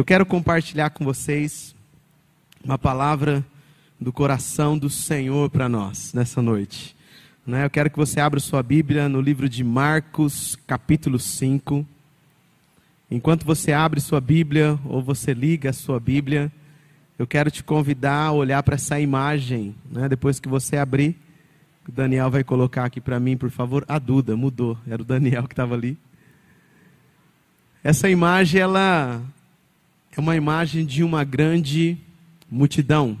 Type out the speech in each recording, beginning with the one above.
Eu quero compartilhar com vocês uma palavra do coração do Senhor para nós nessa noite. Né? Eu quero que você abra sua Bíblia no livro de Marcos, capítulo 5. Enquanto você abre sua Bíblia ou você liga a sua Bíblia, eu quero te convidar a olhar para essa imagem. Né? Depois que você abrir, o Daniel vai colocar aqui para mim, por favor. A Duda mudou, era o Daniel que estava ali. Essa imagem, ela é uma imagem de uma grande multidão.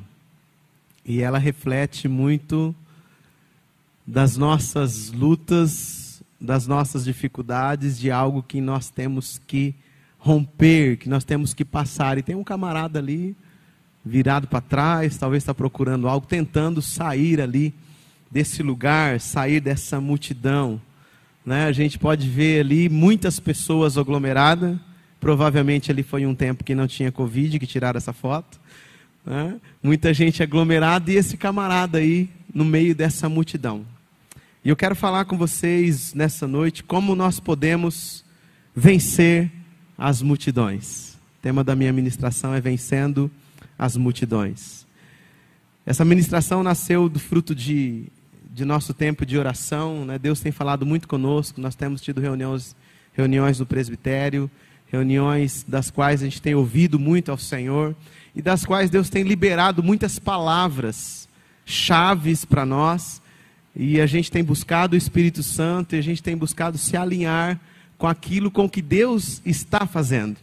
E ela reflete muito das nossas lutas, das nossas dificuldades, de algo que nós temos que romper, que nós temos que passar. E tem um camarada ali, virado para trás, talvez está procurando algo, tentando sair ali desse lugar, sair dessa multidão. Né? A gente pode ver ali muitas pessoas aglomeradas. Provavelmente ali foi um tempo que não tinha Covid, que tiraram essa foto. Né? Muita gente aglomerada e esse camarada aí no meio dessa multidão. E eu quero falar com vocês nessa noite como nós podemos vencer as multidões. O tema da minha ministração é vencendo as multidões. Essa ministração nasceu do fruto de, de nosso tempo de oração. Né? Deus tem falado muito conosco. Nós temos tido reuniões, reuniões no presbitério, reuniões das quais a gente tem ouvido muito ao Senhor e das quais Deus tem liberado muitas palavras chaves para nós e a gente tem buscado o Espírito Santo e a gente tem buscado se alinhar com aquilo com que Deus está fazendo.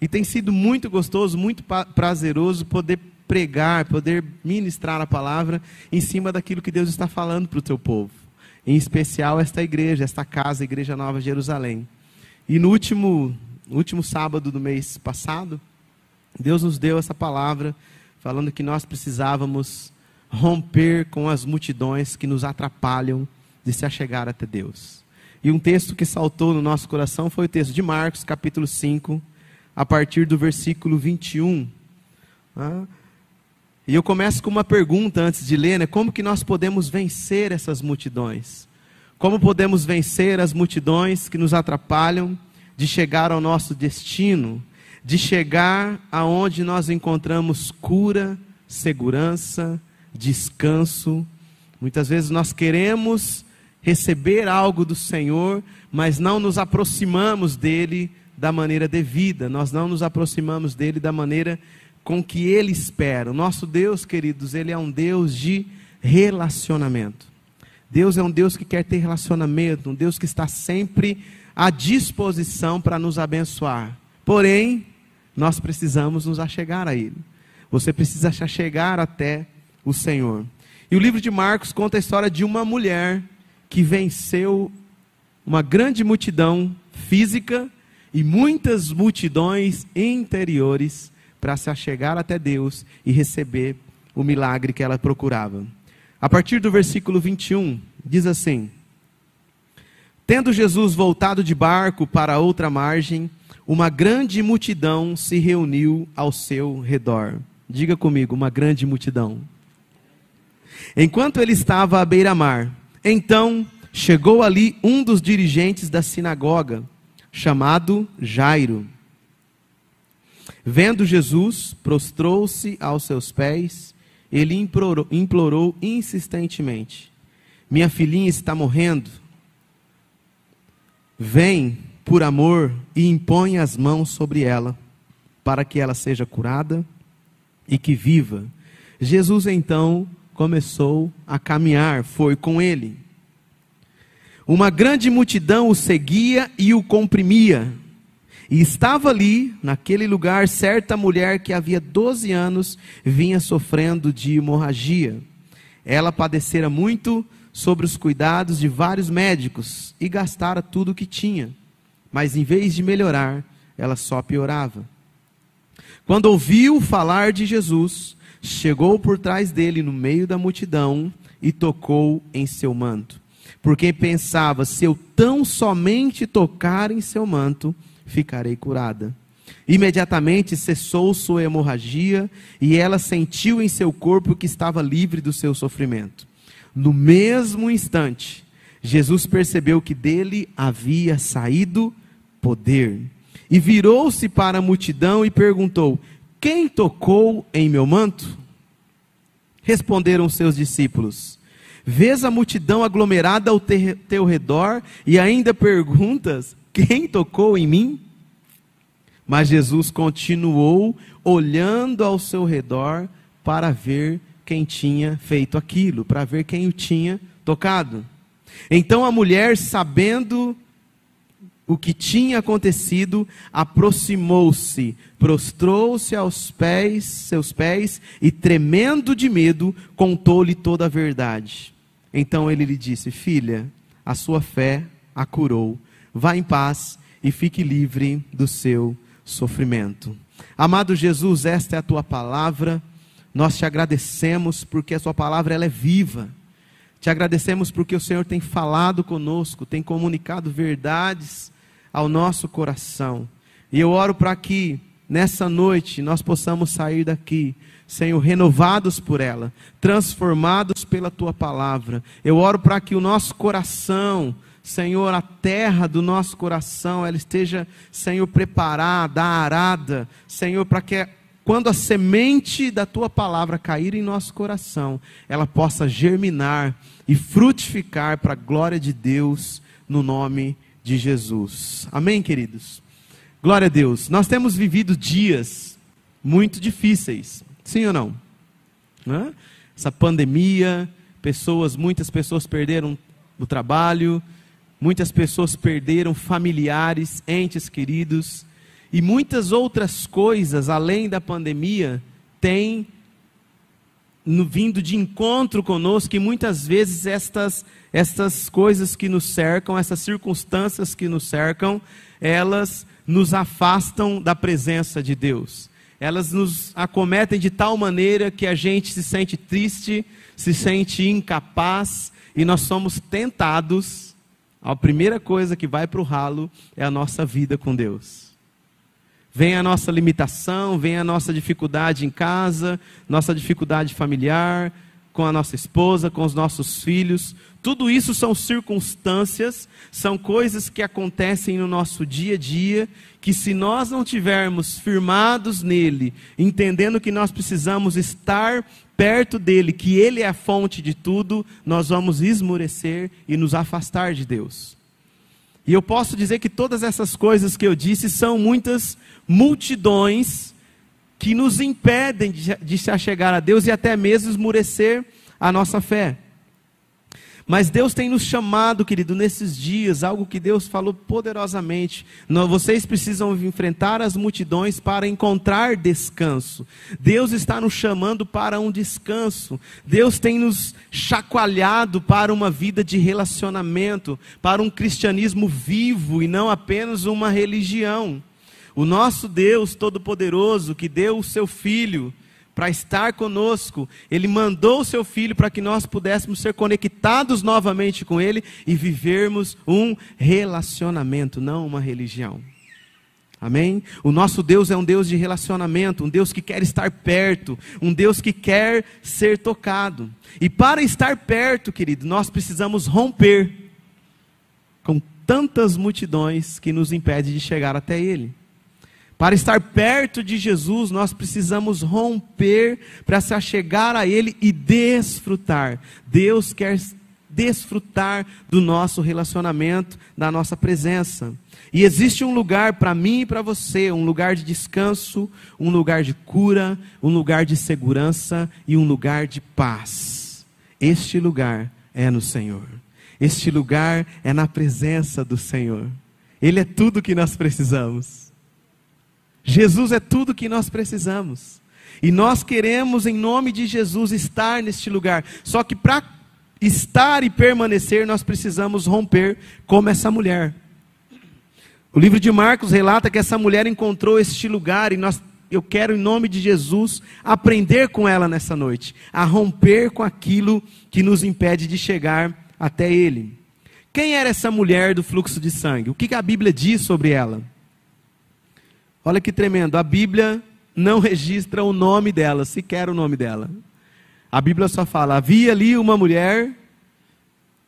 E tem sido muito gostoso, muito prazeroso poder pregar, poder ministrar a palavra em cima daquilo que Deus está falando para o teu povo. Em especial esta igreja, esta casa, Igreja Nova Jerusalém. E no último, no último sábado do mês passado, Deus nos deu essa palavra falando que nós precisávamos romper com as multidões que nos atrapalham de se achegar até Deus. E um texto que saltou no nosso coração foi o texto de Marcos, capítulo 5, a partir do versículo 21. Ah, e eu começo com uma pergunta antes de ler, né? Como que nós podemos vencer essas multidões? Como podemos vencer as multidões que nos atrapalham de chegar ao nosso destino, de chegar aonde nós encontramos cura, segurança, descanso. Muitas vezes nós queremos receber algo do Senhor, mas não nos aproximamos dele da maneira devida, nós não nos aproximamos dele da maneira com que ele espera. O nosso Deus, queridos, ele é um Deus de relacionamento. Deus é um Deus que quer ter relacionamento, um Deus que está sempre à disposição para nos abençoar. Porém, nós precisamos nos achegar a Ele. Você precisa chegar até o Senhor. E o livro de Marcos conta a história de uma mulher que venceu uma grande multidão física e muitas multidões interiores para se achegar até Deus e receber o milagre que ela procurava. A partir do versículo 21, diz assim: Tendo Jesus voltado de barco para outra margem, uma grande multidão se reuniu ao seu redor. Diga comigo, uma grande multidão. Enquanto ele estava à beira-mar, então chegou ali um dos dirigentes da sinagoga, chamado Jairo. Vendo Jesus, prostrou-se aos seus pés, ele implorou, implorou insistentemente: Minha filhinha está morrendo. Vem, por amor, e impõe as mãos sobre ela, para que ela seja curada e que viva. Jesus então começou a caminhar, foi com ele. Uma grande multidão o seguia e o comprimia. E estava ali, naquele lugar, certa mulher que havia 12 anos vinha sofrendo de hemorragia. Ela padecera muito sobre os cuidados de vários médicos e gastara tudo o que tinha. Mas em vez de melhorar, ela só piorava. Quando ouviu falar de Jesus, chegou por trás dele no meio da multidão e tocou em seu manto. Porque pensava: se eu tão somente tocar em seu manto, ficarei curada. Imediatamente cessou sua hemorragia e ela sentiu em seu corpo que estava livre do seu sofrimento. No mesmo instante, Jesus percebeu que dele havia saído poder e virou-se para a multidão e perguntou: Quem tocou em meu manto? Responderam seus discípulos: Vês a multidão aglomerada ao teu redor e ainda perguntas: Quem tocou em mim? Mas Jesus continuou olhando ao seu redor para ver quem tinha feito aquilo, para ver quem o tinha tocado. Então a mulher, sabendo o que tinha acontecido, aproximou-se, prostrou-se aos pés, seus pés, e tremendo de medo, contou-lhe toda a verdade. Então ele lhe disse: Filha, a sua fé a curou. Vá em paz e fique livre do seu sofrimento. Amado Jesus, esta é a tua palavra. Nós te agradecemos porque a sua palavra ela é viva. Te agradecemos porque o Senhor tem falado conosco, tem comunicado verdades ao nosso coração. E eu oro para que nessa noite nós possamos sair daqui, Senhor, renovados por ela, transformados pela tua palavra. Eu oro para que o nosso coração, Senhor, a terra do nosso coração, ela esteja, Senhor, preparada, arada, Senhor, para que quando a semente da tua palavra cair em nosso coração, ela possa germinar e frutificar para a glória de Deus, no nome de Jesus. Amém, queridos? Glória a Deus. Nós temos vivido dias muito difíceis, sim ou não? Né? Essa pandemia, pessoas, muitas pessoas perderam o trabalho, muitas pessoas perderam familiares, entes queridos, e muitas outras coisas além da pandemia têm vindo de encontro conosco e muitas vezes estas, estas coisas que nos cercam, essas circunstâncias que nos cercam, elas nos afastam da presença de Deus. Elas nos acometem de tal maneira que a gente se sente triste, se sente incapaz e nós somos tentados. A primeira coisa que vai para o ralo é a nossa vida com Deus. Vem a nossa limitação, vem a nossa dificuldade em casa, nossa dificuldade familiar, com a nossa esposa, com os nossos filhos. Tudo isso são circunstâncias, são coisas que acontecem no nosso dia a dia, que se nós não tivermos firmados nele, entendendo que nós precisamos estar perto dele, que ele é a fonte de tudo, nós vamos esmorecer e nos afastar de Deus. E eu posso dizer que todas essas coisas que eu disse são muitas multidões que nos impedem de, de se achegar a Deus e até mesmo esmurecer a nossa fé. Mas Deus tem nos chamado, querido, nesses dias, algo que Deus falou poderosamente. Vocês precisam enfrentar as multidões para encontrar descanso. Deus está nos chamando para um descanso. Deus tem nos chacoalhado para uma vida de relacionamento, para um cristianismo vivo e não apenas uma religião. O nosso Deus Todo-Poderoso, que deu o seu Filho para estar conosco, Ele mandou o seu Filho para que nós pudéssemos ser conectados novamente com Ele e vivermos um relacionamento, não uma religião. Amém? O nosso Deus é um Deus de relacionamento, um Deus que quer estar perto, um Deus que quer ser tocado. E para estar perto, querido, nós precisamos romper com tantas multidões que nos impedem de chegar até Ele. Para estar perto de Jesus, nós precisamos romper para se achegar a Ele e desfrutar. Deus quer desfrutar do nosso relacionamento, da nossa presença. E existe um lugar para mim e para você, um lugar de descanso, um lugar de cura, um lugar de segurança e um lugar de paz. Este lugar é no Senhor. Este lugar é na presença do Senhor. Ele é tudo que nós precisamos. Jesus é tudo que nós precisamos. E nós queremos, em nome de Jesus, estar neste lugar. Só que para estar e permanecer, nós precisamos romper como essa mulher. O livro de Marcos relata que essa mulher encontrou este lugar e nós, eu quero, em nome de Jesus, aprender com ela nessa noite, a romper com aquilo que nos impede de chegar até Ele. Quem era essa mulher do fluxo de sangue? O que a Bíblia diz sobre ela? Olha que tremendo, a Bíblia não registra o nome dela, sequer o nome dela. A Bíblia só fala: havia ali uma mulher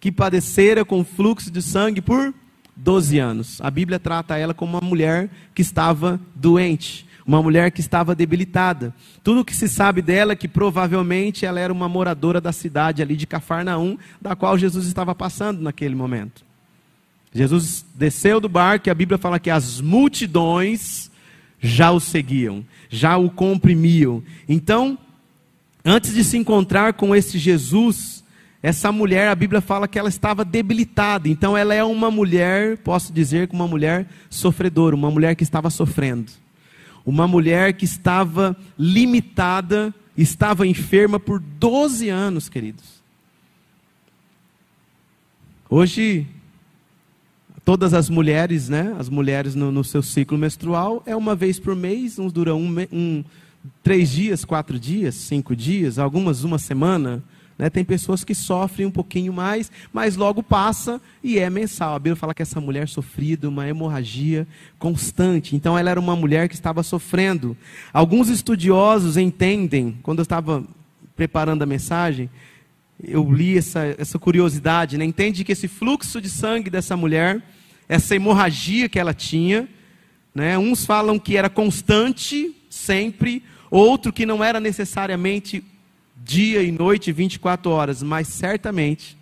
que padecera com fluxo de sangue por 12 anos. A Bíblia trata ela como uma mulher que estava doente, uma mulher que estava debilitada. Tudo que se sabe dela é que provavelmente ela era uma moradora da cidade ali de Cafarnaum, da qual Jesus estava passando naquele momento. Jesus desceu do barco e a Bíblia fala que as multidões já o seguiam, já o comprimiam. Então, antes de se encontrar com esse Jesus, essa mulher, a Bíblia fala que ela estava debilitada. Então, ela é uma mulher, posso dizer, uma mulher sofredora, uma mulher que estava sofrendo. Uma mulher que estava limitada, estava enferma por 12 anos, queridos. Hoje, todas as mulheres, né? As mulheres no, no, seu ciclo menstrual é uma vez por mês, uns duram um, um, três dias, quatro dias, cinco dias, algumas uma semana. Né? Tem pessoas que sofrem um pouquinho mais, mas logo passa e é mensal. A Bíblia fala que essa mulher sofria uma hemorragia constante. Então ela era uma mulher que estava sofrendo. Alguns estudiosos entendem, quando eu estava preparando a mensagem, eu li essa, essa curiosidade, né? entende que esse fluxo de sangue dessa mulher essa hemorragia que ela tinha. Né? Uns falam que era constante, sempre, outro que não era necessariamente dia e noite, 24 horas, mas certamente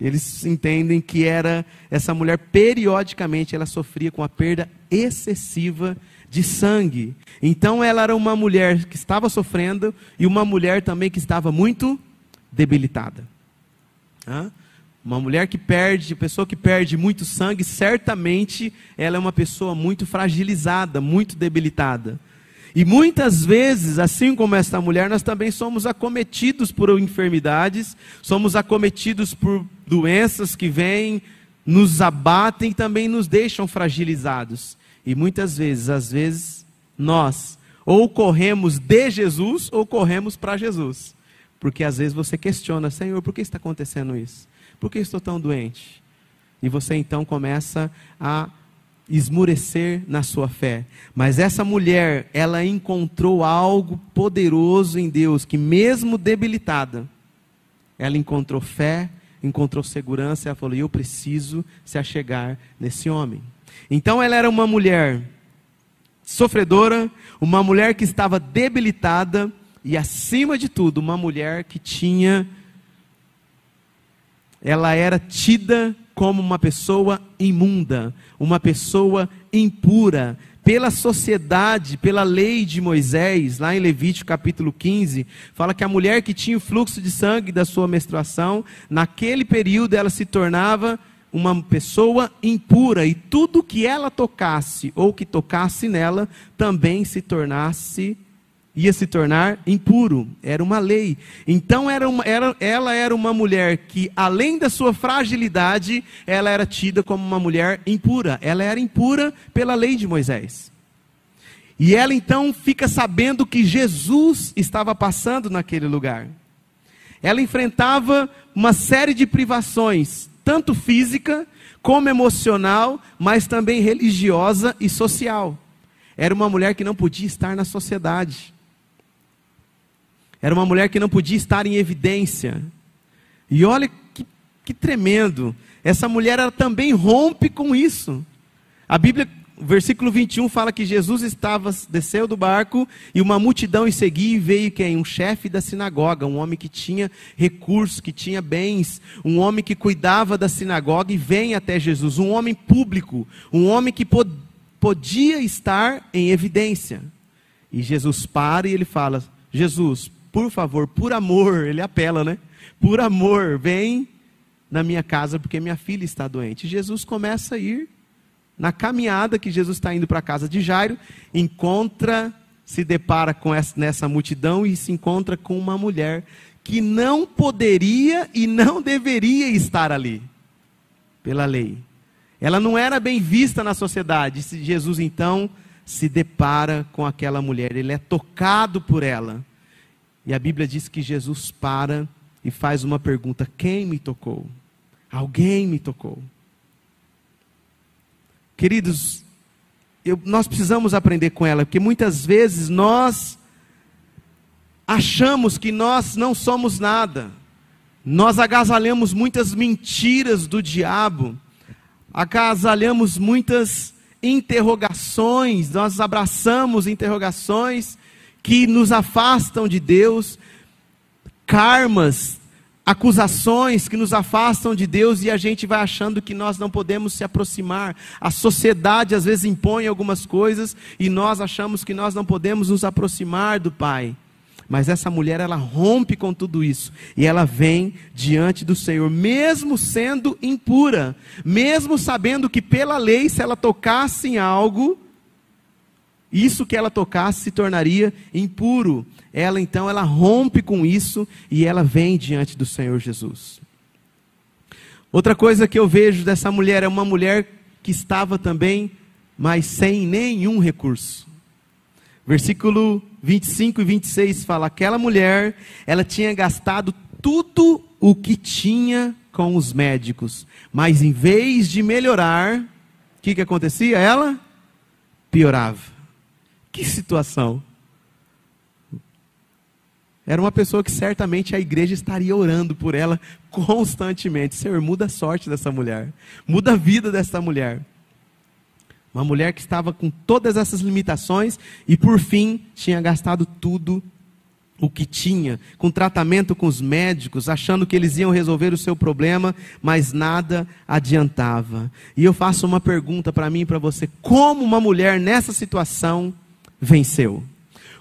eles entendem que era essa mulher periodicamente ela sofria com a perda excessiva de sangue. Então ela era uma mulher que estava sofrendo e uma mulher também que estava muito debilitada. Hã? Uma mulher que perde, pessoa que perde muito sangue, certamente ela é uma pessoa muito fragilizada, muito debilitada. E muitas vezes, assim como esta mulher, nós também somos acometidos por enfermidades, somos acometidos por doenças que vêm, nos abatem e também nos deixam fragilizados. E muitas vezes, às vezes, nós ou corremos de Jesus ou corremos para Jesus. Porque às vezes você questiona, Senhor, por que está acontecendo isso? Por que estou tão doente? E você então começa a esmurecer na sua fé. Mas essa mulher, ela encontrou algo poderoso em Deus, que mesmo debilitada, ela encontrou fé, encontrou segurança, ela falou: "Eu preciso se achegar nesse homem". Então ela era uma mulher sofredora, uma mulher que estava debilitada e acima de tudo, uma mulher que tinha ela era tida como uma pessoa imunda, uma pessoa impura. Pela sociedade, pela lei de Moisés, lá em Levítico capítulo 15, fala que a mulher que tinha o fluxo de sangue da sua menstruação, naquele período ela se tornava uma pessoa impura e tudo que ela tocasse ou que tocasse nela também se tornasse ia se tornar impuro, era uma lei. Então era uma, era, ela era uma mulher que, além da sua fragilidade, ela era tida como uma mulher impura. Ela era impura pela lei de Moisés. E ela então fica sabendo que Jesus estava passando naquele lugar. Ela enfrentava uma série de privações, tanto física como emocional, mas também religiosa e social. Era uma mulher que não podia estar na sociedade. Era uma mulher que não podia estar em evidência. E olha que, que tremendo. Essa mulher ela também rompe com isso. A Bíblia, versículo 21 fala que Jesus estava desceu do barco e uma multidão o seguia e veio quem? Um chefe da sinagoga, um homem que tinha recursos, que tinha bens, um homem que cuidava da sinagoga e vem até Jesus, um homem público, um homem que pod podia estar em evidência. E Jesus para e ele fala: Jesus, por favor, por amor, ele apela, né? Por amor, vem na minha casa porque minha filha está doente. Jesus começa a ir na caminhada que Jesus está indo para a casa de Jairo, encontra, se depara com essa, nessa multidão e se encontra com uma mulher que não poderia e não deveria estar ali, pela lei. Ela não era bem vista na sociedade. Jesus então se depara com aquela mulher, ele é tocado por ela. E a Bíblia diz que Jesus para e faz uma pergunta: Quem me tocou? Alguém me tocou. Queridos, eu, nós precisamos aprender com ela, porque muitas vezes nós achamos que nós não somos nada, nós agasalhamos muitas mentiras do diabo acasalhamos muitas interrogações, nós abraçamos interrogações que nos afastam de Deus, karmas, acusações que nos afastam de Deus e a gente vai achando que nós não podemos se aproximar. A sociedade às vezes impõe algumas coisas e nós achamos que nós não podemos nos aproximar do Pai. Mas essa mulher, ela rompe com tudo isso. E ela vem diante do Senhor, mesmo sendo impura. Mesmo sabendo que pela lei, se ela tocasse em algo, isso que ela tocasse se tornaria impuro. Ela então, ela rompe com isso e ela vem diante do Senhor Jesus. Outra coisa que eu vejo dessa mulher é uma mulher que estava também, mas sem nenhum recurso. Versículo 25 e 26 fala: aquela mulher, ela tinha gastado tudo o que tinha com os médicos, mas em vez de melhorar, o que, que acontecia? Ela piorava. Que situação! Era uma pessoa que certamente a igreja estaria orando por ela constantemente. Senhor, muda a sorte dessa mulher, muda a vida dessa mulher. Uma mulher que estava com todas essas limitações e, por fim, tinha gastado tudo o que tinha, com tratamento com os médicos, achando que eles iam resolver o seu problema, mas nada adiantava. E eu faço uma pergunta para mim e para você: como uma mulher nessa situação venceu?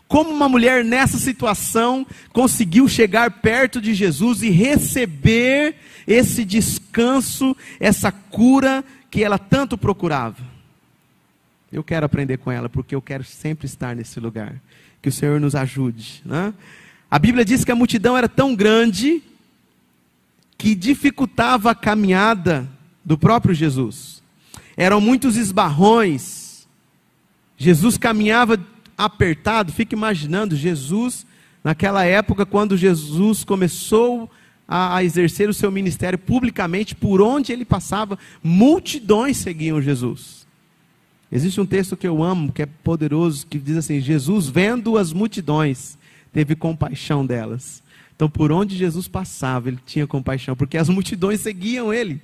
Como uma mulher nessa situação conseguiu chegar perto de Jesus e receber esse descanso, essa cura que ela tanto procurava? Eu quero aprender com ela, porque eu quero sempre estar nesse lugar. Que o Senhor nos ajude. Né? A Bíblia diz que a multidão era tão grande que dificultava a caminhada do próprio Jesus. Eram muitos esbarrões. Jesus caminhava apertado. Fica imaginando Jesus naquela época, quando Jesus começou a, a, exercer o seu ministério publicamente, por onde ele passava, multidões seguiam Jesus. Existe um texto que eu amo, que é poderoso, que diz assim: Jesus, vendo as multidões, teve compaixão delas. Então, por onde Jesus passava, ele tinha compaixão, porque as multidões seguiam ele,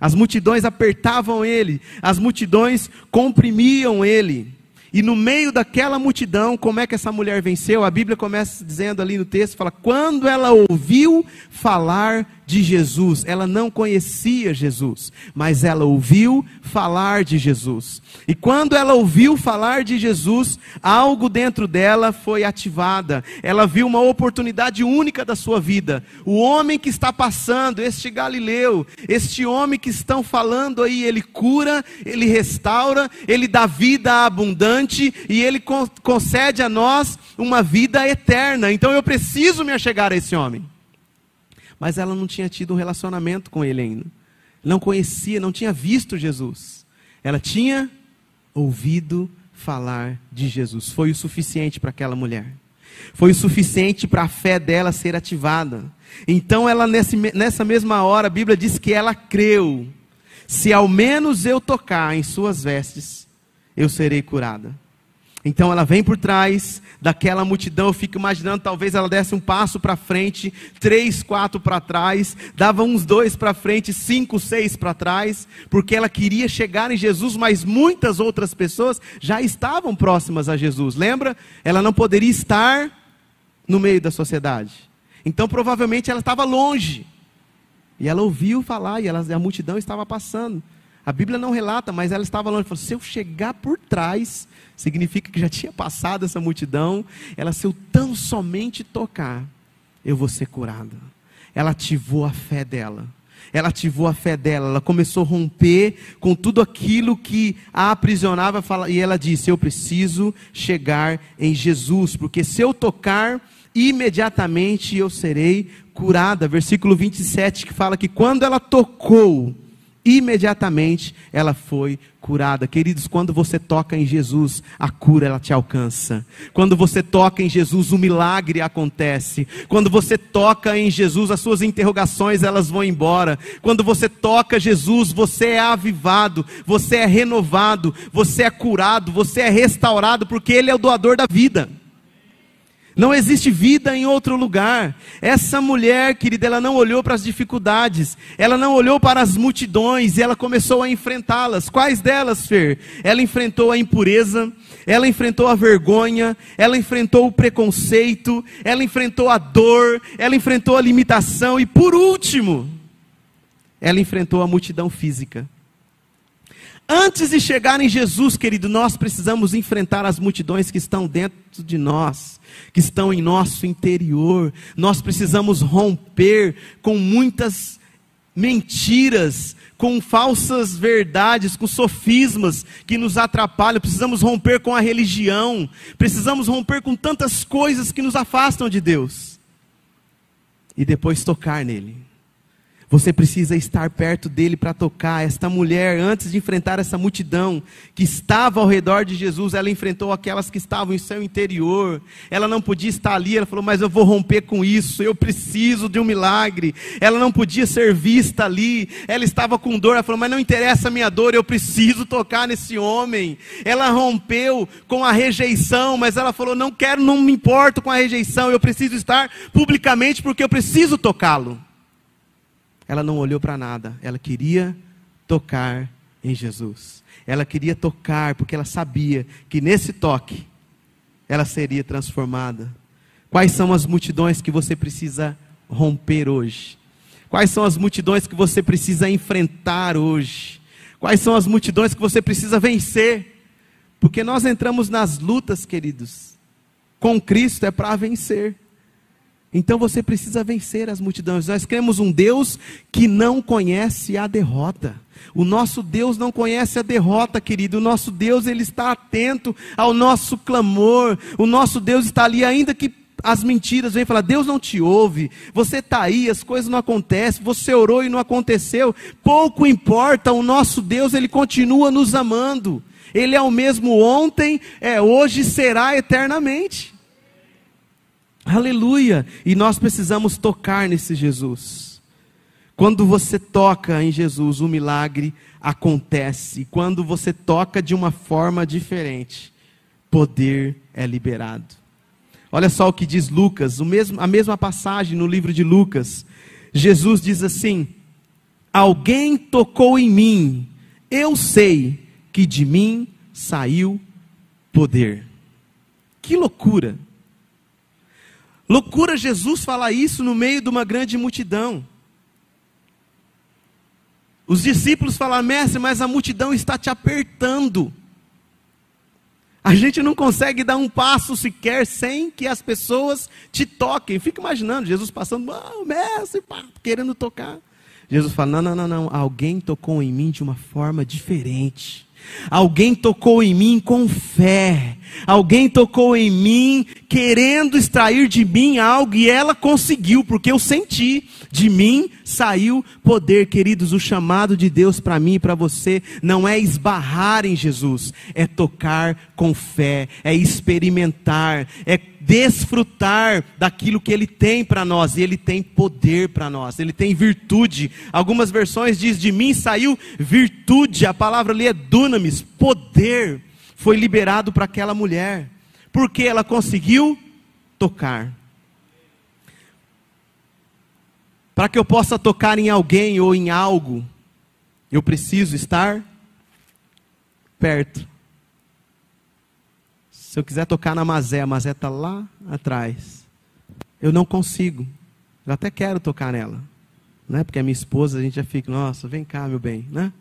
as multidões apertavam ele, as multidões comprimiam ele. E no meio daquela multidão, como é que essa mulher venceu? A Bíblia começa dizendo ali no texto, fala: "Quando ela ouviu falar de Jesus. Ela não conhecia Jesus, mas ela ouviu falar de Jesus. E quando ela ouviu falar de Jesus, algo dentro dela foi ativada. Ela viu uma oportunidade única da sua vida. O homem que está passando, este Galileu, este homem que estão falando aí, ele cura, ele restaura, ele dá vida abundante e ele concede a nós uma vida eterna. Então eu preciso me achegar a esse homem mas ela não tinha tido um relacionamento com ele ainda. Não conhecia, não tinha visto Jesus. Ela tinha ouvido falar de Jesus. Foi o suficiente para aquela mulher. Foi o suficiente para a fé dela ser ativada. Então, ela nessa mesma hora, a Bíblia diz que ela creu. Se ao menos eu tocar em suas vestes, eu serei curada. Então ela vem por trás daquela multidão, eu fico imaginando, talvez ela desse um passo para frente, três, quatro para trás, dava uns dois para frente, cinco, seis para trás, porque ela queria chegar em Jesus, mas muitas outras pessoas já estavam próximas a Jesus. Lembra? Ela não poderia estar no meio da sociedade. Então provavelmente ela estava longe. E ela ouviu falar e ela, a multidão estava passando. A Bíblia não relata, mas ela estava longe. Falou: se eu chegar por trás, significa que já tinha passado essa multidão. Ela, se eu tão somente tocar, eu vou ser curada. Ela ativou a fé dela. Ela ativou a fé dela, ela começou a romper com tudo aquilo que a aprisionava, e ela disse: Eu preciso chegar em Jesus, porque se eu tocar, imediatamente eu serei curada. Versículo 27 que fala que quando ela tocou, imediatamente ela foi curada. Queridos, quando você toca em Jesus, a cura ela te alcança. Quando você toca em Jesus, o milagre acontece. Quando você toca em Jesus, as suas interrogações elas vão embora. Quando você toca Jesus, você é avivado, você é renovado, você é curado, você é restaurado, porque ele é o doador da vida. Não existe vida em outro lugar. Essa mulher, querida, ela não olhou para as dificuldades, ela não olhou para as multidões e ela começou a enfrentá-las. Quais delas, Fer? Ela enfrentou a impureza, ela enfrentou a vergonha, ela enfrentou o preconceito, ela enfrentou a dor, ela enfrentou a limitação e, por último, ela enfrentou a multidão física. Antes de chegar em Jesus, querido, nós precisamos enfrentar as multidões que estão dentro de nós que estão em nosso interior. Nós precisamos romper com muitas mentiras, com falsas verdades, com sofismas que nos atrapalham. Precisamos romper com a religião. Precisamos romper com tantas coisas que nos afastam de Deus. E depois tocar nele. Você precisa estar perto dele para tocar. Esta mulher, antes de enfrentar essa multidão que estava ao redor de Jesus, ela enfrentou aquelas que estavam em seu interior. Ela não podia estar ali, ela falou: Mas eu vou romper com isso, eu preciso de um milagre. Ela não podia ser vista ali, ela estava com dor. Ela falou: Mas não interessa a minha dor, eu preciso tocar nesse homem. Ela rompeu com a rejeição, mas ela falou: Não quero, não me importo com a rejeição, eu preciso estar publicamente porque eu preciso tocá-lo ela não olhou para nada, ela queria tocar em Jesus. Ela queria tocar porque ela sabia que nesse toque ela seria transformada. Quais são as multidões que você precisa romper hoje? Quais são as multidões que você precisa enfrentar hoje? Quais são as multidões que você precisa vencer? Porque nós entramos nas lutas, queridos, com Cristo é para vencer. Então você precisa vencer as multidões. Nós cremos um Deus que não conhece a derrota. O nosso Deus não conhece a derrota, querido. O nosso Deus, ele está atento ao nosso clamor. O nosso Deus está ali, ainda que as mentiras vêm falar: Deus não te ouve. Você está aí, as coisas não acontecem. Você orou e não aconteceu. Pouco importa. O nosso Deus, ele continua nos amando. Ele é o mesmo ontem, é hoje, será eternamente. Aleluia! E nós precisamos tocar nesse Jesus. Quando você toca em Jesus, o milagre acontece. Quando você toca de uma forma diferente, poder é liberado. Olha só o que diz Lucas, mesmo, a mesma passagem no livro de Lucas. Jesus diz assim: Alguém tocou em mim, eu sei que de mim saiu poder. Que loucura! Loucura Jesus falar isso no meio de uma grande multidão. Os discípulos falaram, mestre, mas a multidão está te apertando. A gente não consegue dar um passo sequer sem que as pessoas te toquem. Fica imaginando Jesus passando, oh, mestre, pá, querendo tocar. Jesus fala: não, não, não, não. Alguém tocou em mim de uma forma diferente. Alguém tocou em mim com fé. Alguém tocou em mim querendo extrair de mim algo e ela conseguiu, porque eu senti. De mim saiu poder, queridos. O chamado de Deus para mim e para você não é esbarrar em Jesus, é tocar com fé, é experimentar, é desfrutar daquilo que Ele tem para nós, e Ele tem poder para nós, Ele tem virtude. Algumas versões diz: De mim saiu virtude, a palavra ali é dunamis, poder foi liberado para aquela mulher, porque ela conseguiu tocar. Para que eu possa tocar em alguém ou em algo, eu preciso estar perto. Se eu quiser tocar na Mazé, a Mazé está lá atrás. Eu não consigo. Eu até quero tocar nela. Né? Porque a minha esposa, a gente já fica, nossa, vem cá, meu bem. Né?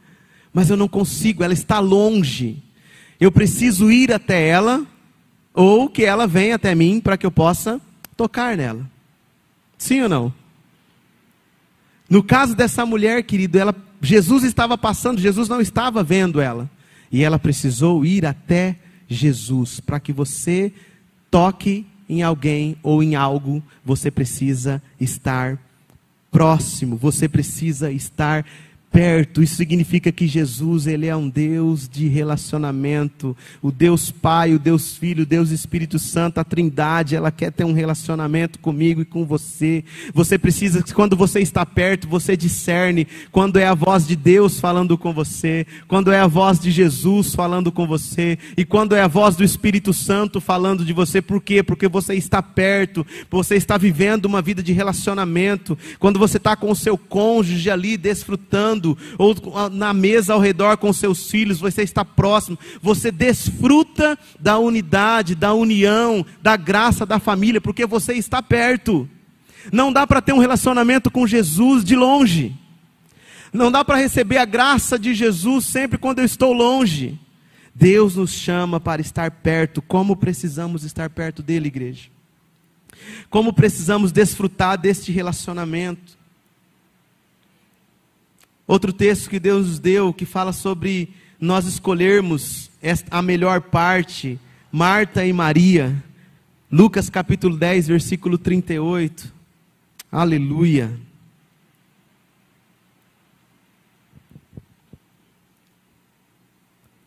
Mas eu não consigo, ela está longe. Eu preciso ir até ela, ou que ela venha até mim para que eu possa tocar nela. Sim ou não? No caso dessa mulher, querido, ela, Jesus estava passando, Jesus não estava vendo ela. E ela precisou ir até Jesus. Para que você toque em alguém ou em algo, você precisa estar próximo, você precisa estar perto. Isso significa que Jesus, ele é um Deus de relacionamento. O Deus Pai, o Deus Filho, o Deus Espírito Santo, a Trindade, ela quer ter um relacionamento comigo e com você. Você precisa quando você está perto, você discerne quando é a voz de Deus falando com você, quando é a voz de Jesus falando com você e quando é a voz do Espírito Santo falando de você. Por quê? Porque você está perto, você está vivendo uma vida de relacionamento. Quando você está com o seu cônjuge ali desfrutando ou na mesa ao redor com seus filhos, você está próximo, você desfruta da unidade, da união, da graça da família, porque você está perto. Não dá para ter um relacionamento com Jesus de longe. Não dá para receber a graça de Jesus sempre quando eu estou longe. Deus nos chama para estar perto. Como precisamos estar perto dele, igreja? Como precisamos desfrutar deste relacionamento? Outro texto que Deus nos deu, que fala sobre nós escolhermos a melhor parte, Marta e Maria. Lucas capítulo 10, versículo 38. Aleluia.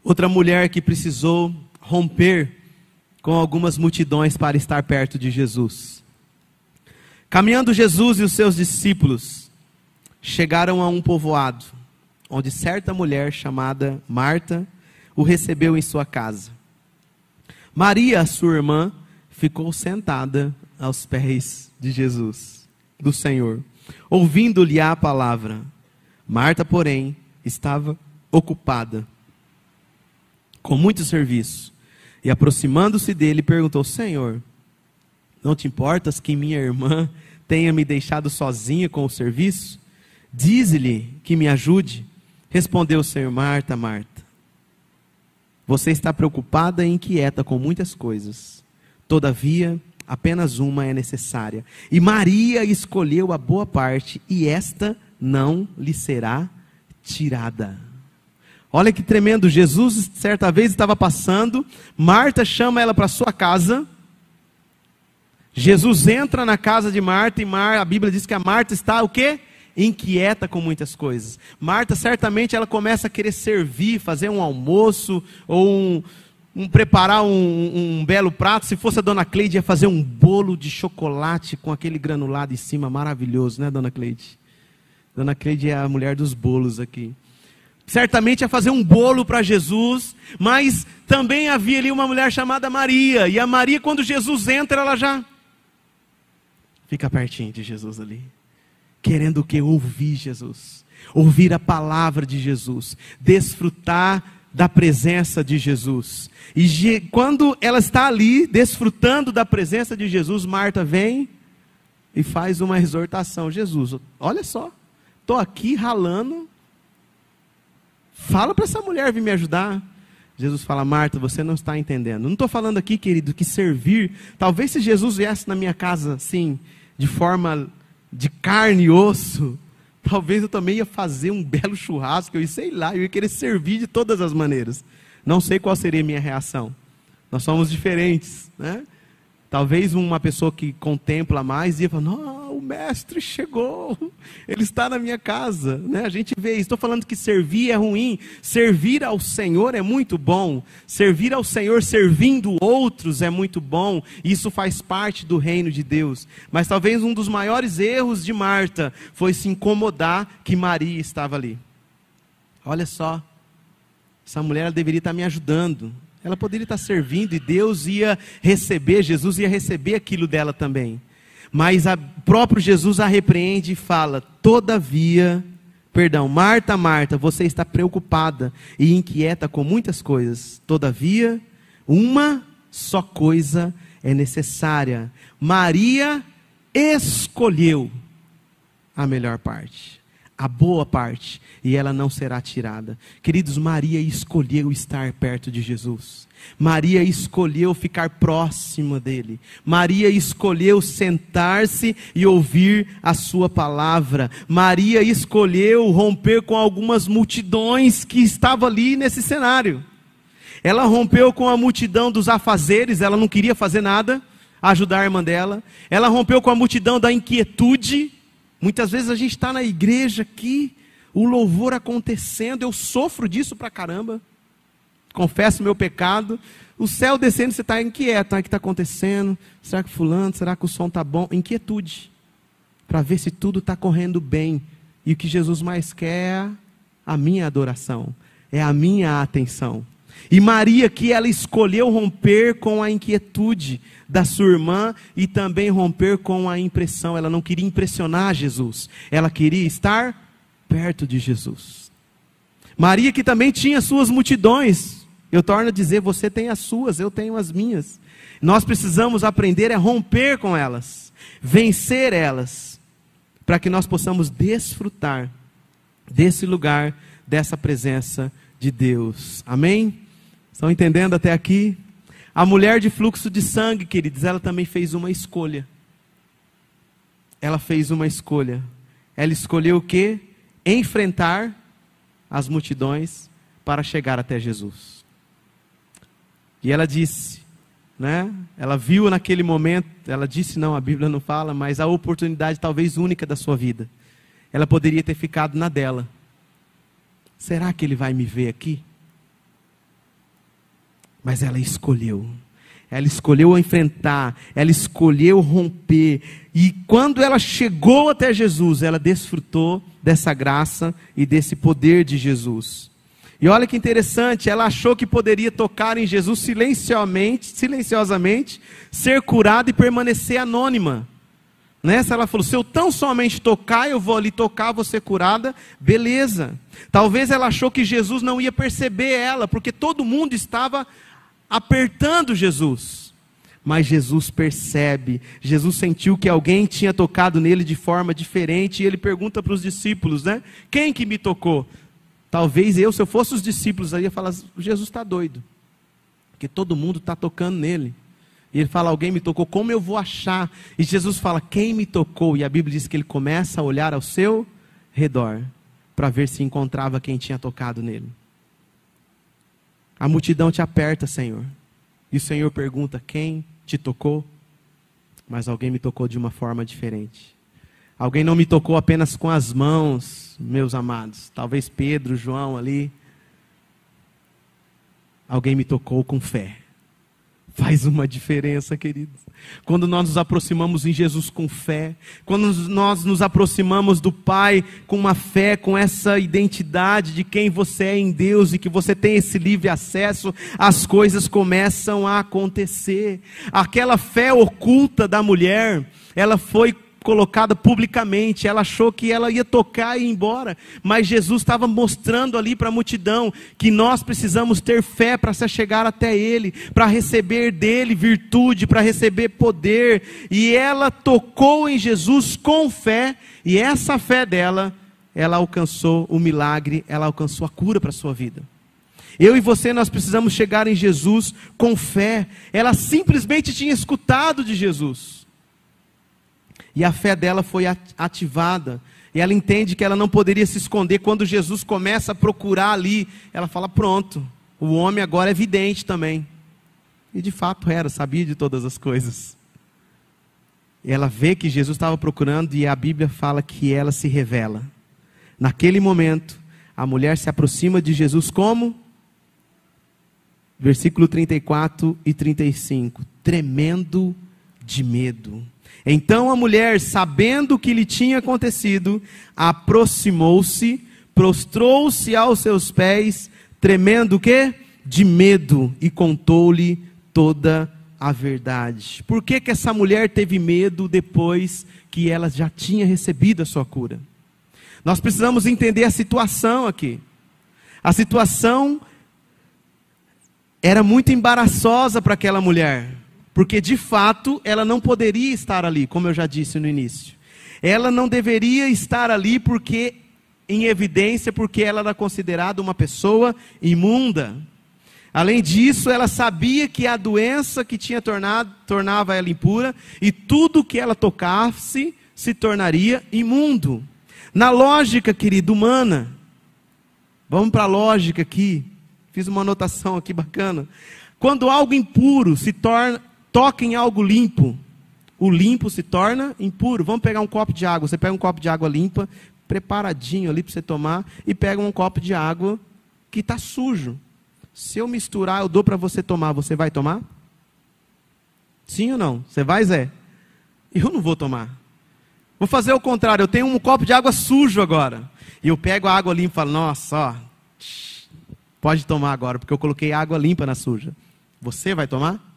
Outra mulher que precisou romper com algumas multidões para estar perto de Jesus. Caminhando Jesus e os seus discípulos, chegaram a um povoado, onde certa mulher chamada Marta o recebeu em sua casa. Maria, sua irmã, ficou sentada aos pés de Jesus, do Senhor, ouvindo-lhe a palavra. Marta, porém, estava ocupada com muito serviço. E aproximando-se dele, perguntou: Senhor, não te importas que minha irmã tenha me deixado sozinha com o serviço? Dize-lhe que me ajude. Respondeu o Senhor: Marta, Marta, você está preocupada e inquieta com muitas coisas. Todavia, apenas uma é necessária. E Maria escolheu a boa parte, e esta não lhe será tirada. Olha que tremendo, Jesus certa vez estava passando, Marta chama ela para sua casa. Jesus entra na casa de Marta e Mar, a Bíblia diz que a Marta está o quê? Inquieta com muitas coisas. Marta, certamente, ela começa a querer servir, fazer um almoço, ou um, um preparar um, um, belo prato. Se fosse a dona Cleide, ia fazer um bolo de chocolate com aquele granulado em cima, maravilhoso, né, dona Cleide? Dona Cleide é a mulher dos bolos aqui. Certamente ia fazer um bolo para Jesus, mas também havia ali uma mulher chamada Maria. E a Maria, quando Jesus entra, ela já fica pertinho de Jesus ali querendo o que? Ouvir Jesus, ouvir a palavra de Jesus, desfrutar da presença de Jesus. E quando ela está ali, desfrutando da presença de Jesus, Marta vem e faz uma exortação: Jesus, olha só, estou aqui ralando, fala para essa mulher vir me ajudar. Jesus fala, Marta, você não está entendendo. Não estou falando aqui, querido, que servir. Talvez se Jesus viesse na minha casa, assim, de forma de carne e osso, talvez eu também ia fazer um belo churrasco, eu ia, sei lá, eu ia querer servir de todas as maneiras. Não sei qual seria a minha reação. Nós somos diferentes, né? Talvez uma pessoa que contempla mais ia falar: o mestre chegou, ele está na minha casa. Né? A gente vê. Estou falando que servir é ruim. Servir ao Senhor é muito bom. Servir ao Senhor servindo outros é muito bom. Isso faz parte do reino de Deus. Mas talvez um dos maiores erros de Marta foi se incomodar que Maria estava ali. Olha só, essa mulher deveria estar me ajudando. Ela poderia estar servindo e Deus ia receber, Jesus ia receber aquilo dela também. Mas o próprio Jesus a repreende e fala: Todavia, perdão, Marta, Marta, você está preocupada e inquieta com muitas coisas. Todavia, uma só coisa é necessária. Maria escolheu a melhor parte a boa parte, e ela não será tirada. Queridos, Maria escolheu estar perto de Jesus. Maria escolheu ficar próxima dele. Maria escolheu sentar-se e ouvir a sua palavra. Maria escolheu romper com algumas multidões que estavam ali nesse cenário. Ela rompeu com a multidão dos afazeres, ela não queria fazer nada, ajudar a irmã dela. Ela rompeu com a multidão da inquietude, Muitas vezes a gente está na igreja aqui, o louvor acontecendo, eu sofro disso pra caramba. Confesso meu pecado. O céu descendo, você está inquieto. O que está acontecendo? Será que fulano? Será que o som está bom? Inquietude. Para ver se tudo está correndo bem. E o que Jesus mais quer é a minha adoração. É a minha atenção. E Maria, que ela escolheu romper com a inquietude da sua irmã e também romper com a impressão. Ela não queria impressionar Jesus, ela queria estar perto de Jesus. Maria, que também tinha suas multidões, eu torno a dizer: você tem as suas, eu tenho as minhas. Nós precisamos aprender a romper com elas, vencer elas, para que nós possamos desfrutar desse lugar, dessa presença de Deus. Amém? Estão entendendo até aqui? A mulher de fluxo de sangue, queridos, ela também fez uma escolha. Ela fez uma escolha. Ela escolheu o que? Enfrentar as multidões para chegar até Jesus. E ela disse, né? Ela viu naquele momento, ela disse não, a Bíblia não fala, mas a oportunidade talvez única da sua vida. Ela poderia ter ficado na dela. Será que ele vai me ver aqui? Mas ela escolheu. Ela escolheu enfrentar, ela escolheu romper. E quando ela chegou até Jesus, ela desfrutou dessa graça e desse poder de Jesus. E olha que interessante, ela achou que poderia tocar em Jesus silenciosamente, silenciosamente, ser curada e permanecer anônima. Nessa ela falou: se eu tão somente tocar, eu vou ali tocar, vou ser curada, beleza. Talvez ela achou que Jesus não ia perceber ela, porque todo mundo estava apertando Jesus. Mas Jesus percebe, Jesus sentiu que alguém tinha tocado nele de forma diferente, e ele pergunta para os discípulos, né? Quem que me tocou? Talvez eu, se eu fosse os discípulos, aí ia falar: Jesus está doido, porque todo mundo está tocando nele. E ele fala: Alguém me tocou, como eu vou achar? E Jesus fala: Quem me tocou? E a Bíblia diz que ele começa a olhar ao seu redor para ver se encontrava quem tinha tocado nele. A multidão te aperta, Senhor. E o Senhor pergunta: Quem te tocou? Mas alguém me tocou de uma forma diferente. Alguém não me tocou apenas com as mãos, meus amados. Talvez Pedro, João ali. Alguém me tocou com fé. Faz uma diferença, queridos. Quando nós nos aproximamos em Jesus com fé, quando nós nos aproximamos do Pai com uma fé, com essa identidade de quem você é em Deus e que você tem esse livre acesso, as coisas começam a acontecer. Aquela fé oculta da mulher, ela foi colocada publicamente. Ela achou que ela ia tocar e ir embora, mas Jesus estava mostrando ali para a multidão que nós precisamos ter fé para se chegar até Ele, para receber dele virtude, para receber poder. E ela tocou em Jesus com fé, e essa fé dela, ela alcançou o milagre, ela alcançou a cura para a sua vida. Eu e você, nós precisamos chegar em Jesus com fé. Ela simplesmente tinha escutado de Jesus. E a fé dela foi ativada. E ela entende que ela não poderia se esconder. Quando Jesus começa a procurar ali, ela fala: Pronto, o homem agora é vidente também. E de fato era, sabia de todas as coisas. E ela vê que Jesus estava procurando e a Bíblia fala que ela se revela. Naquele momento, a mulher se aproxima de Jesus como? Versículo 34 e 35. Tremendo de medo. Então a mulher, sabendo o que lhe tinha acontecido, aproximou-se, prostrou-se aos seus pés, tremendo o quê? De medo, e contou-lhe toda a verdade. Por que, que essa mulher teve medo depois que ela já tinha recebido a sua cura? Nós precisamos entender a situação aqui. A situação era muito embaraçosa para aquela mulher. Porque de fato ela não poderia estar ali, como eu já disse no início. Ela não deveria estar ali porque em evidência porque ela era considerada uma pessoa imunda. Além disso, ela sabia que a doença que tinha tornado tornava ela impura e tudo que ela tocasse se tornaria imundo. Na lógica, querido, humana, vamos para a lógica aqui. Fiz uma anotação aqui bacana. Quando algo impuro se torna toca em algo limpo, o limpo se torna impuro. Vamos pegar um copo de água. Você pega um copo de água limpa, preparadinho ali para você tomar, e pega um copo de água que está sujo. Se eu misturar, eu dou para você tomar, você vai tomar? Sim ou não? Você vai, Zé? Eu não vou tomar. Vou fazer o contrário, eu tenho um copo de água sujo agora. E eu pego a água limpa e falo, nossa, ó, pode tomar agora, porque eu coloquei água limpa na suja. Você vai tomar?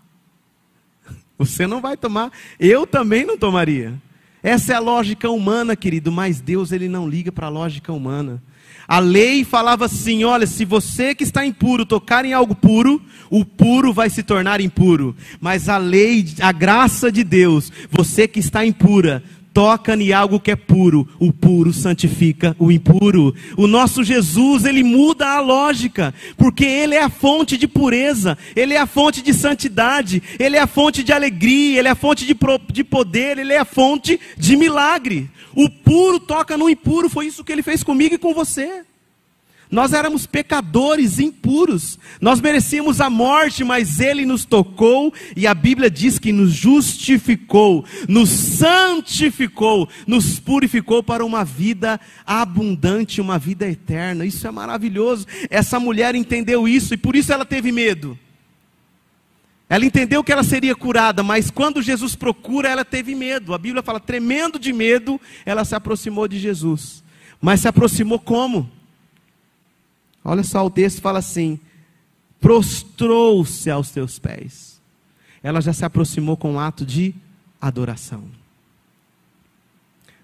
Você não vai tomar. Eu também não tomaria. Essa é a lógica humana, querido, mas Deus ele não liga para a lógica humana. A lei falava assim: olha, se você que está impuro tocar em algo puro, o puro vai se tornar impuro. Mas a lei, a graça de Deus, você que está impura, toca em algo que é puro, o puro santifica o impuro. O nosso Jesus, ele muda a lógica, porque ele é a fonte de pureza, ele é a fonte de santidade, ele é a fonte de alegria, ele é a fonte de, de poder, ele é a fonte de milagre. O puro toca no impuro, foi isso que ele fez comigo e com você. Nós éramos pecadores impuros, nós merecíamos a morte, mas Ele nos tocou e a Bíblia diz que nos justificou, nos santificou, nos purificou para uma vida abundante, uma vida eterna. Isso é maravilhoso. Essa mulher entendeu isso e por isso ela teve medo. Ela entendeu que ela seria curada, mas quando Jesus procura, ela teve medo. A Bíblia fala, tremendo de medo, ela se aproximou de Jesus. Mas se aproximou como? Olha só, o texto fala assim: prostrou-se aos teus pés. Ela já se aproximou com um ato de adoração.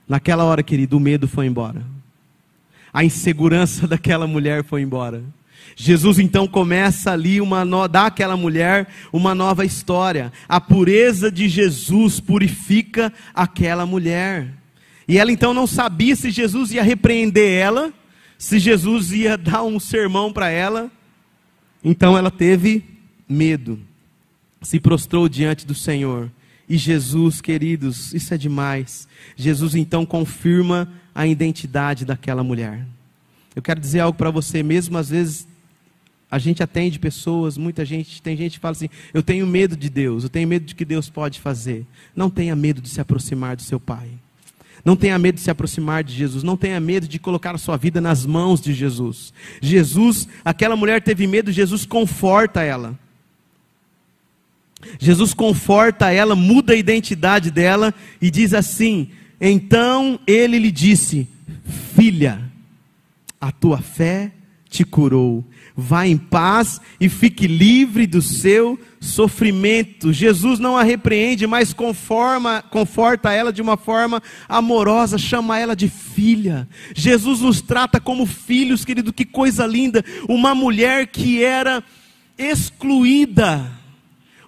Naquela hora, querido, o medo foi embora. A insegurança daquela mulher foi embora. Jesus então começa ali uma dá àquela mulher uma nova história. A pureza de Jesus purifica aquela mulher. E ela então não sabia se Jesus ia repreender ela se Jesus ia dar um sermão para ela, então ela teve medo, se prostrou diante do Senhor. E Jesus, queridos, isso é demais. Jesus então confirma a identidade daquela mulher. Eu quero dizer algo para você, mesmo às vezes a gente atende pessoas, muita gente, tem gente que fala assim: eu tenho medo de Deus, eu tenho medo de que Deus pode fazer. Não tenha medo de se aproximar do seu Pai. Não tenha medo de se aproximar de Jesus. Não tenha medo de colocar a sua vida nas mãos de Jesus. Jesus, aquela mulher teve medo, Jesus conforta ela. Jesus conforta ela, muda a identidade dela e diz assim: Então ele lhe disse: Filha, a tua fé te curou. Vá em paz e fique livre do seu sofrimento. Jesus não a repreende, mas conforma, conforta ela de uma forma amorosa, chama ela de filha. Jesus nos trata como filhos, querido, que coisa linda. Uma mulher que era excluída,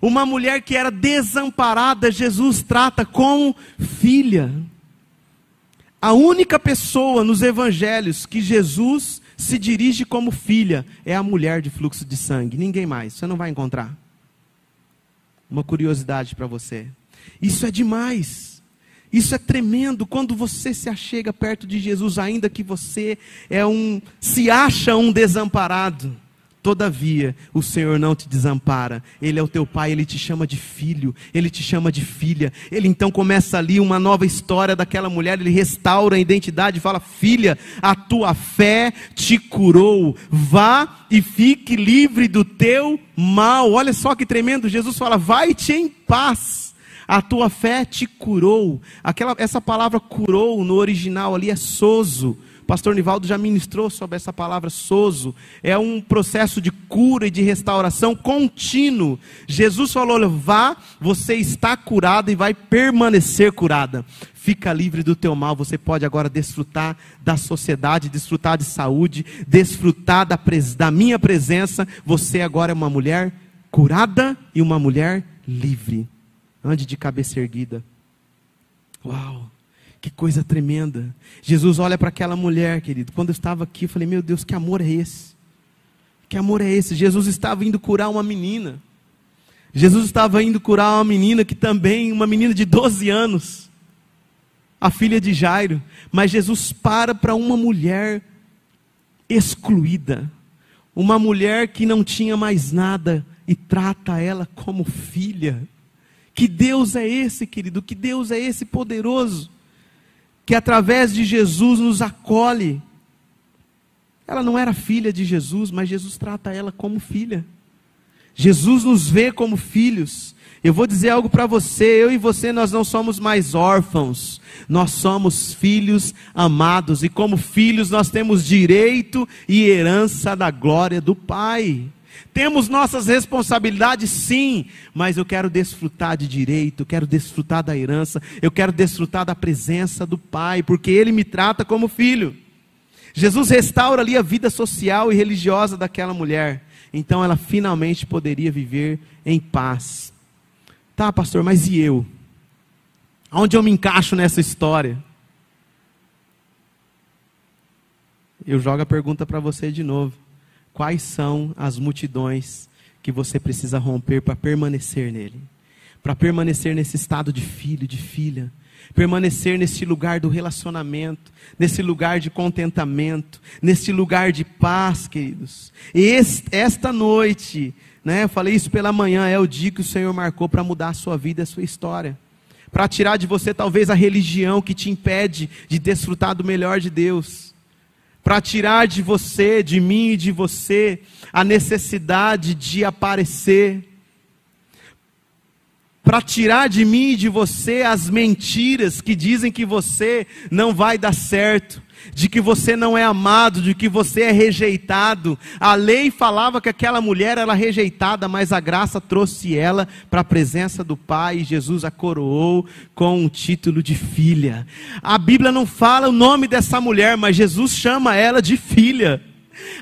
uma mulher que era desamparada, Jesus trata como filha. A única pessoa nos evangelhos que Jesus se dirige como filha é a mulher de fluxo de sangue, ninguém mais, você não vai encontrar. Uma curiosidade para você. Isso é demais. Isso é tremendo quando você se achega perto de Jesus, ainda que você é um se acha um desamparado. Todavia, o Senhor não te desampara. Ele é o teu pai, ele te chama de filho, ele te chama de filha. Ele então começa ali uma nova história daquela mulher, ele restaura a identidade e fala: "Filha, a tua fé te curou. Vá e fique livre do teu mal". Olha só que tremendo. Jesus fala: "Vai-te em paz". A tua fé te curou. Aquela essa palavra curou no original ali é sozo pastor Nivaldo já ministrou sobre essa palavra sozo. É um processo de cura e de restauração contínuo. Jesus falou: vá, você está curada e vai permanecer curada. Fica livre do teu mal. Você pode agora desfrutar da sociedade, desfrutar de saúde, desfrutar da, da minha presença. Você agora é uma mulher curada e uma mulher livre. Ande de cabeça erguida. Uau! Que coisa tremenda. Jesus olha para aquela mulher, querido. Quando eu estava aqui, eu falei: Meu Deus, que amor é esse? Que amor é esse? Jesus estava indo curar uma menina. Jesus estava indo curar uma menina que também, uma menina de 12 anos, a filha de Jairo. Mas Jesus para para uma mulher excluída, uma mulher que não tinha mais nada e trata ela como filha. Que Deus é esse, querido? Que Deus é esse poderoso? Que através de Jesus nos acolhe. Ela não era filha de Jesus, mas Jesus trata ela como filha. Jesus nos vê como filhos. Eu vou dizer algo para você, eu e você nós não somos mais órfãos. Nós somos filhos amados e como filhos nós temos direito e herança da glória do Pai. Temos nossas responsabilidades, sim, mas eu quero desfrutar de direito, eu quero desfrutar da herança, eu quero desfrutar da presença do Pai, porque Ele me trata como filho. Jesus restaura ali a vida social e religiosa daquela mulher, então ela finalmente poderia viver em paz. Tá, pastor, mas e eu? Onde eu me encaixo nessa história? Eu jogo a pergunta para você de novo. Quais são as multidões que você precisa romper para permanecer nele? Para permanecer nesse estado de filho, de filha, permanecer nesse lugar do relacionamento, nesse lugar de contentamento, nesse lugar de paz, queridos. Esta noite, né, eu falei isso pela manhã, é o dia que o Senhor marcou para mudar a sua vida, a sua história. Para tirar de você talvez a religião que te impede de desfrutar do melhor de Deus para tirar de você, de mim e de você, a necessidade de aparecer, para tirar de mim e de você as mentiras que dizem que você não vai dar certo, de que você não é amado, de que você é rejeitado. A lei falava que aquela mulher era rejeitada, mas a graça trouxe ela para a presença do Pai e Jesus a coroou com o título de filha. A Bíblia não fala o nome dessa mulher, mas Jesus chama ela de filha.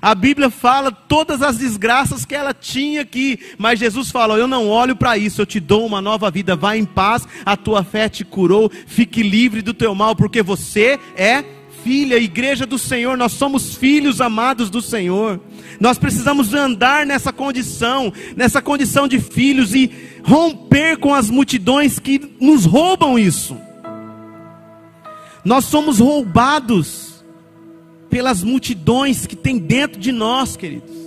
A Bíblia fala todas as desgraças que ela tinha aqui, mas Jesus falou: Eu não olho para isso, eu te dou uma nova vida. Vá em paz, a tua fé te curou, fique livre do teu mal, porque você é filha, igreja do Senhor, nós somos filhos amados do Senhor. Nós precisamos andar nessa condição, nessa condição de filhos e romper com as multidões que nos roubam isso. Nós somos roubados pelas multidões que tem dentro de nós, queridos.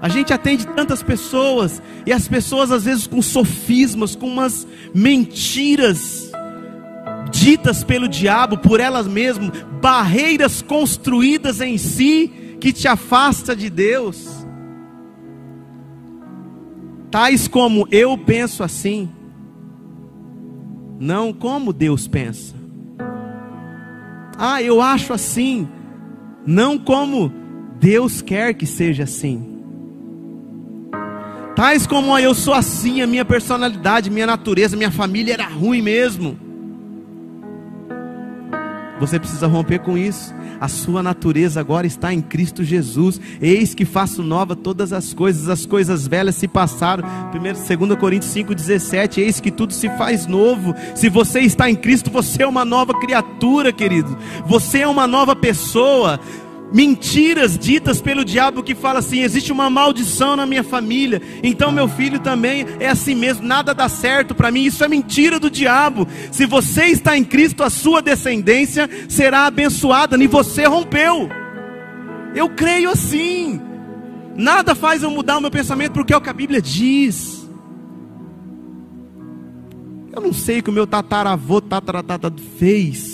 A gente atende tantas pessoas e as pessoas às vezes com sofismas, com umas mentiras ditas pelo diabo, por elas mesmas, barreiras construídas em si que te afasta de Deus. Tais como eu penso assim, não como Deus pensa. Ah, eu acho assim, não como Deus quer que seja assim. Tais como eu sou assim, a minha personalidade, minha natureza, minha família era ruim mesmo. Você precisa romper com isso. A sua natureza agora está em Cristo Jesus. Eis que faço nova todas as coisas, as coisas velhas se passaram. 2 Coríntios 5,17. Eis que tudo se faz novo. Se você está em Cristo, você é uma nova criatura, querido. Você é uma nova pessoa mentiras ditas pelo diabo que fala assim: existe uma maldição na minha família, então meu filho também é assim mesmo, nada dá certo para mim. Isso é mentira do diabo. Se você está em Cristo, a sua descendência será abençoada, e você rompeu. Eu creio assim. Nada faz eu mudar o meu pensamento porque é o que a Bíblia diz. Eu não sei o que o meu tataravô, tataratata fez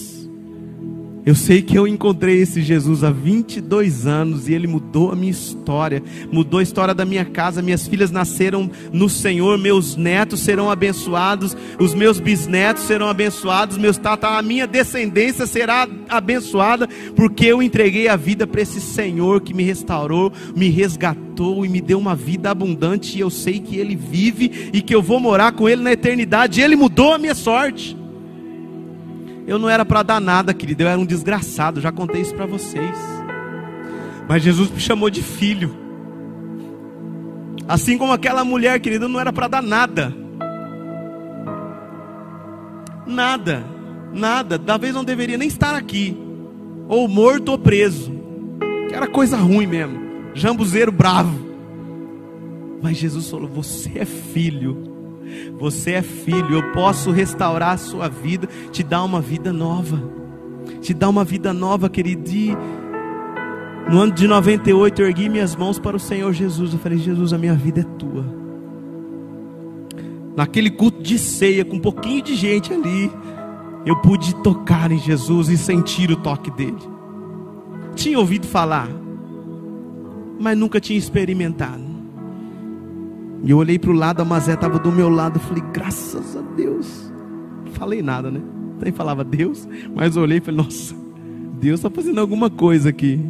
eu sei que eu encontrei esse Jesus há 22 anos e ele mudou a minha história, mudou a história da minha casa. Minhas filhas nasceram no Senhor, meus netos serão abençoados, os meus bisnetos serão abençoados, meus tata, a minha descendência será abençoada, porque eu entreguei a vida para esse Senhor que me restaurou, me resgatou e me deu uma vida abundante. E eu sei que ele vive e que eu vou morar com ele na eternidade. Ele mudou a minha sorte. Eu não era para dar nada, querido, eu era um desgraçado, já contei isso para vocês. Mas Jesus me chamou de filho. Assim como aquela mulher, querido, não era para dar nada. Nada, nada. Talvez não deveria nem estar aqui, ou morto ou preso, que era coisa ruim mesmo, jambuzeiro bravo. Mas Jesus falou: Você é filho você é filho, eu posso restaurar a sua vida, te dar uma vida nova. Te dar uma vida nova, querido. E no ano de 98 eu ergui minhas mãos para o Senhor Jesus. Eu falei: Jesus, a minha vida é tua. Naquele culto de ceia, com um pouquinho de gente ali, eu pude tocar em Jesus e sentir o toque dele. Tinha ouvido falar, mas nunca tinha experimentado. E eu olhei para o lado, a Mazé estava do meu lado, falei, graças a Deus. Não falei nada, né? Nem falava Deus, mas eu olhei e falei, nossa, Deus está fazendo alguma coisa aqui.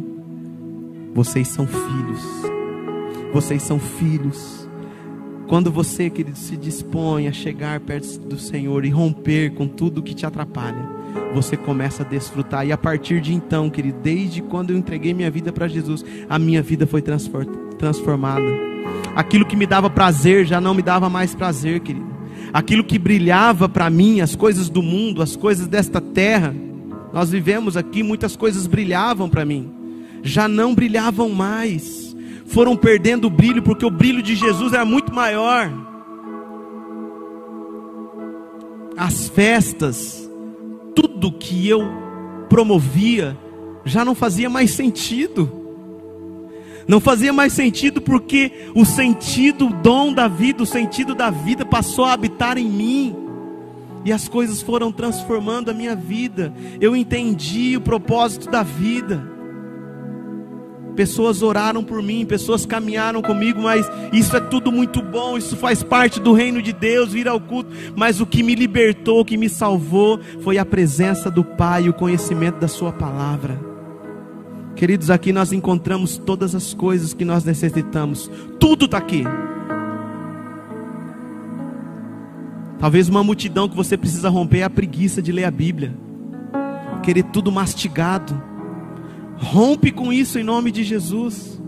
Vocês são filhos. Vocês são filhos. Quando você, querido, se dispõe a chegar perto do Senhor e romper com tudo que te atrapalha, você começa a desfrutar. E a partir de então, querido, desde quando eu entreguei minha vida para Jesus, a minha vida foi transformada. Aquilo que me dava prazer já não me dava mais prazer, querido. Aquilo que brilhava para mim, as coisas do mundo, as coisas desta terra, nós vivemos aqui, muitas coisas brilhavam para mim, já não brilhavam mais, foram perdendo o brilho, porque o brilho de Jesus era muito maior. As festas, tudo que eu promovia, já não fazia mais sentido. Não fazia mais sentido porque o sentido, o dom da vida, o sentido da vida passou a habitar em mim. E as coisas foram transformando a minha vida. Eu entendi o propósito da vida. Pessoas oraram por mim, pessoas caminharam comigo, mas isso é tudo muito bom, isso faz parte do reino de Deus, vir ao culto. Mas o que me libertou, o que me salvou, foi a presença do Pai o conhecimento da Sua palavra. Queridos, aqui nós encontramos todas as coisas que nós necessitamos, tudo está aqui. Talvez uma multidão que você precisa romper é a preguiça de ler a Bíblia, querer tudo mastigado. Rompe com isso em nome de Jesus.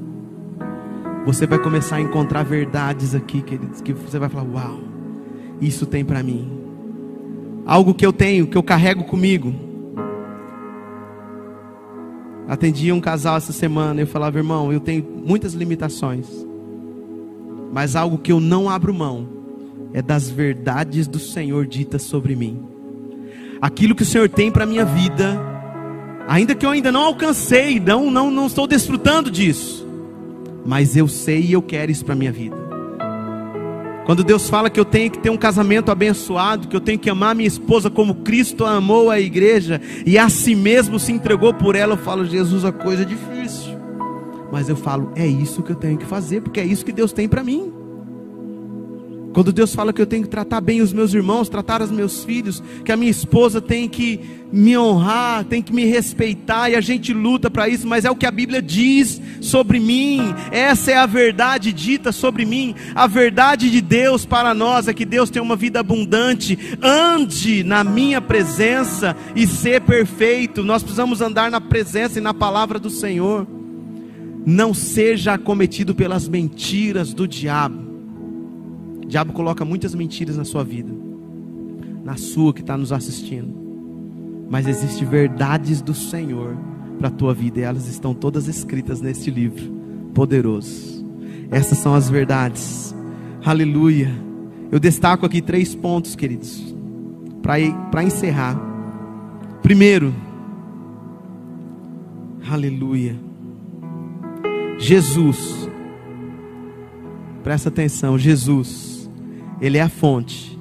Você vai começar a encontrar verdades aqui, queridos, que você vai falar: Uau, isso tem para mim. Algo que eu tenho, que eu carrego comigo. Atendi um casal essa semana e eu falava: Irmão, eu tenho muitas limitações, mas algo que eu não abro mão é das verdades do Senhor ditas sobre mim. Aquilo que o Senhor tem para minha vida, ainda que eu ainda não alcancei, não, não, não estou desfrutando disso, mas eu sei e eu quero isso para minha vida. Quando Deus fala que eu tenho que ter um casamento abençoado, que eu tenho que amar minha esposa como Cristo amou a igreja e a si mesmo se entregou por ela, eu falo, Jesus, a coisa é difícil. Mas eu falo, é isso que eu tenho que fazer, porque é isso que Deus tem para mim. Quando Deus fala que eu tenho que tratar bem os meus irmãos, tratar os meus filhos, que a minha esposa tem que me honrar, tem que me respeitar, e a gente luta para isso, mas é o que a Bíblia diz sobre mim, essa é a verdade dita sobre mim. A verdade de Deus para nós é que Deus tem uma vida abundante, ande na minha presença e ser perfeito. Nós precisamos andar na presença e na palavra do Senhor. Não seja acometido pelas mentiras do diabo. O diabo coloca muitas mentiras na sua vida, na sua que está nos assistindo. Mas existem verdades do Senhor para a tua vida, e elas estão todas escritas neste livro poderoso. Essas são as verdades. Aleluia. Eu destaco aqui três pontos, queridos, para encerrar. Primeiro, aleluia. Jesus, presta atenção, Jesus ele é a fonte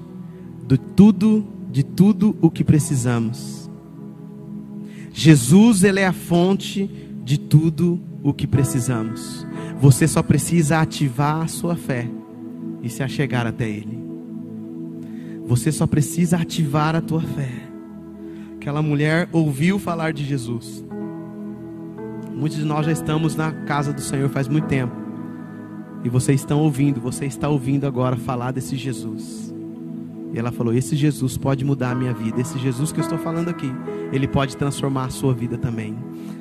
de tudo, de tudo o que precisamos. Jesus, ele é a fonte de tudo o que precisamos. Você só precisa ativar a sua fé e se achegar até ele. Você só precisa ativar a tua fé. Aquela mulher ouviu falar de Jesus. Muitos de nós já estamos na casa do Senhor faz muito tempo. E vocês estão ouvindo, você está ouvindo agora falar desse Jesus. E ela falou: Esse Jesus pode mudar a minha vida. Esse Jesus que eu estou falando aqui, ele pode transformar a sua vida também.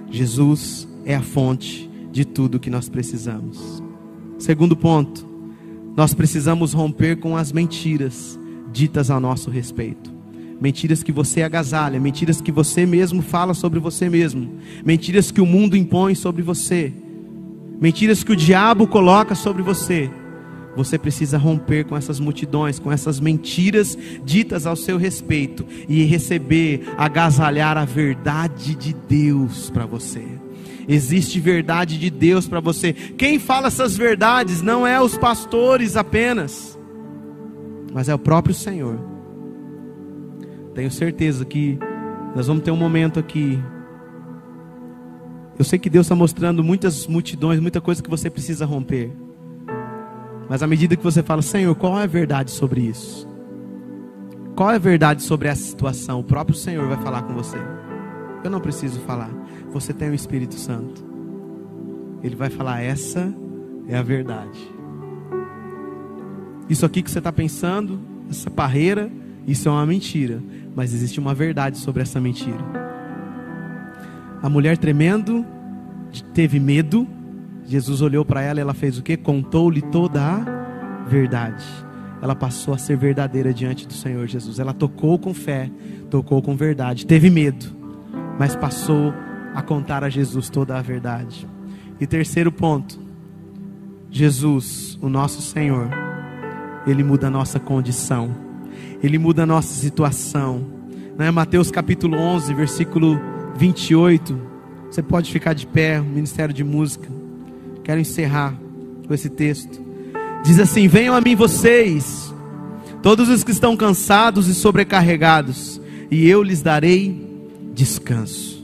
Jesus é a fonte de tudo que nós precisamos. Segundo ponto, nós precisamos romper com as mentiras ditas a nosso respeito. Mentiras que você agasalha, mentiras que você mesmo fala sobre você mesmo, mentiras que o mundo impõe sobre você mentiras que o diabo coloca sobre você. Você precisa romper com essas multidões, com essas mentiras ditas ao seu respeito e receber, agasalhar a verdade de Deus para você. Existe verdade de Deus para você. Quem fala essas verdades não é os pastores apenas, mas é o próprio Senhor. Tenho certeza que nós vamos ter um momento aqui. Eu sei que Deus está mostrando muitas multidões, muita coisa que você precisa romper. Mas à medida que você fala, Senhor, qual é a verdade sobre isso? Qual é a verdade sobre essa situação? O próprio Senhor vai falar com você. Eu não preciso falar. Você tem o Espírito Santo. Ele vai falar: essa é a verdade. Isso aqui que você está pensando, essa parreira, isso é uma mentira. Mas existe uma verdade sobre essa mentira. A mulher tremendo, teve medo. Jesus olhou para ela e ela fez o que? Contou-lhe toda a verdade. Ela passou a ser verdadeira diante do Senhor Jesus. Ela tocou com fé, tocou com verdade. Teve medo, mas passou a contar a Jesus toda a verdade. E terceiro ponto, Jesus, o nosso Senhor, ele muda a nossa condição, ele muda a nossa situação. Né? Mateus capítulo 11, versículo 28. Você pode ficar de pé, Ministério de Música. Quero encerrar com esse texto. Diz assim: Venham a mim vocês, todos os que estão cansados e sobrecarregados, e eu lhes darei descanso.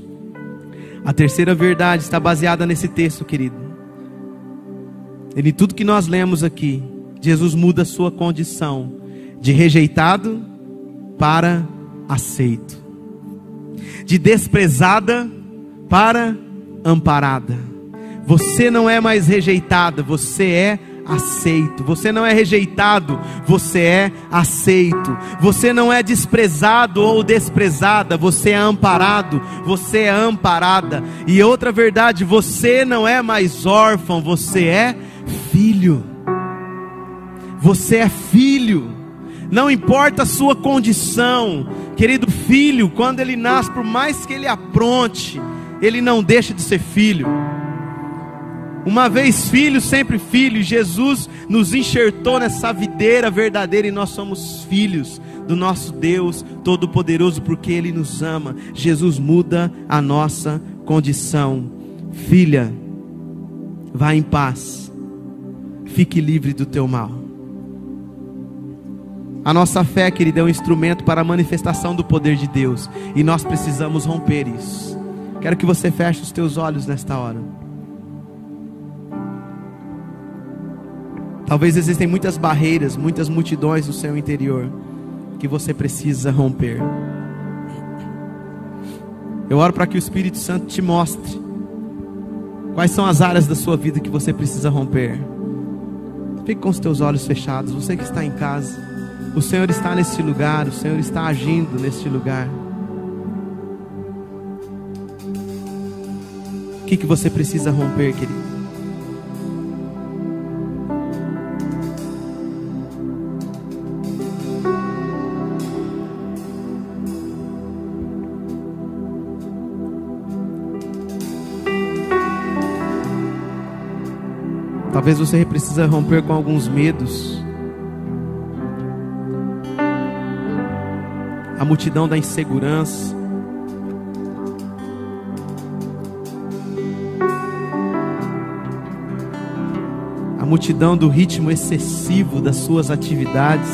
A terceira verdade está baseada nesse texto, querido. Em tudo que nós lemos aqui, Jesus muda a sua condição de rejeitado para aceito, de desprezada para amparada. Você não é mais rejeitada, você é aceito. Você não é rejeitado, você é aceito. Você não é desprezado ou desprezada, você é amparado, você é amparada. E outra verdade, você não é mais órfão, você é filho. Você é filho. Não importa a sua condição, querido filho, quando ele nasce, por mais que ele apronte, ele não deixa de ser filho. Uma vez filho, sempre filho. Jesus nos enxertou nessa videira verdadeira e nós somos filhos do nosso Deus Todo-Poderoso porque Ele nos ama. Jesus muda a nossa condição. Filha, vá em paz. Fique livre do teu mal. A nossa fé, querida, é um instrumento para a manifestação do poder de Deus e nós precisamos romper isso. Quero que você feche os teus olhos nesta hora. Talvez existem muitas barreiras, muitas multidões no seu interior que você precisa romper. Eu oro para que o Espírito Santo te mostre quais são as áreas da sua vida que você precisa romper. Fique com os teus olhos fechados, você que está em casa. O Senhor está neste lugar, o Senhor está agindo neste lugar. O que, que você precisa romper, querido? Talvez você precisa romper com alguns medos. A multidão da insegurança. A multidão do ritmo excessivo das suas atividades.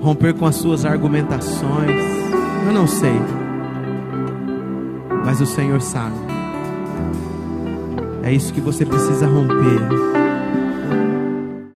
Romper com as suas argumentações. Eu não sei mas o Senhor sabe. É isso que você precisa romper.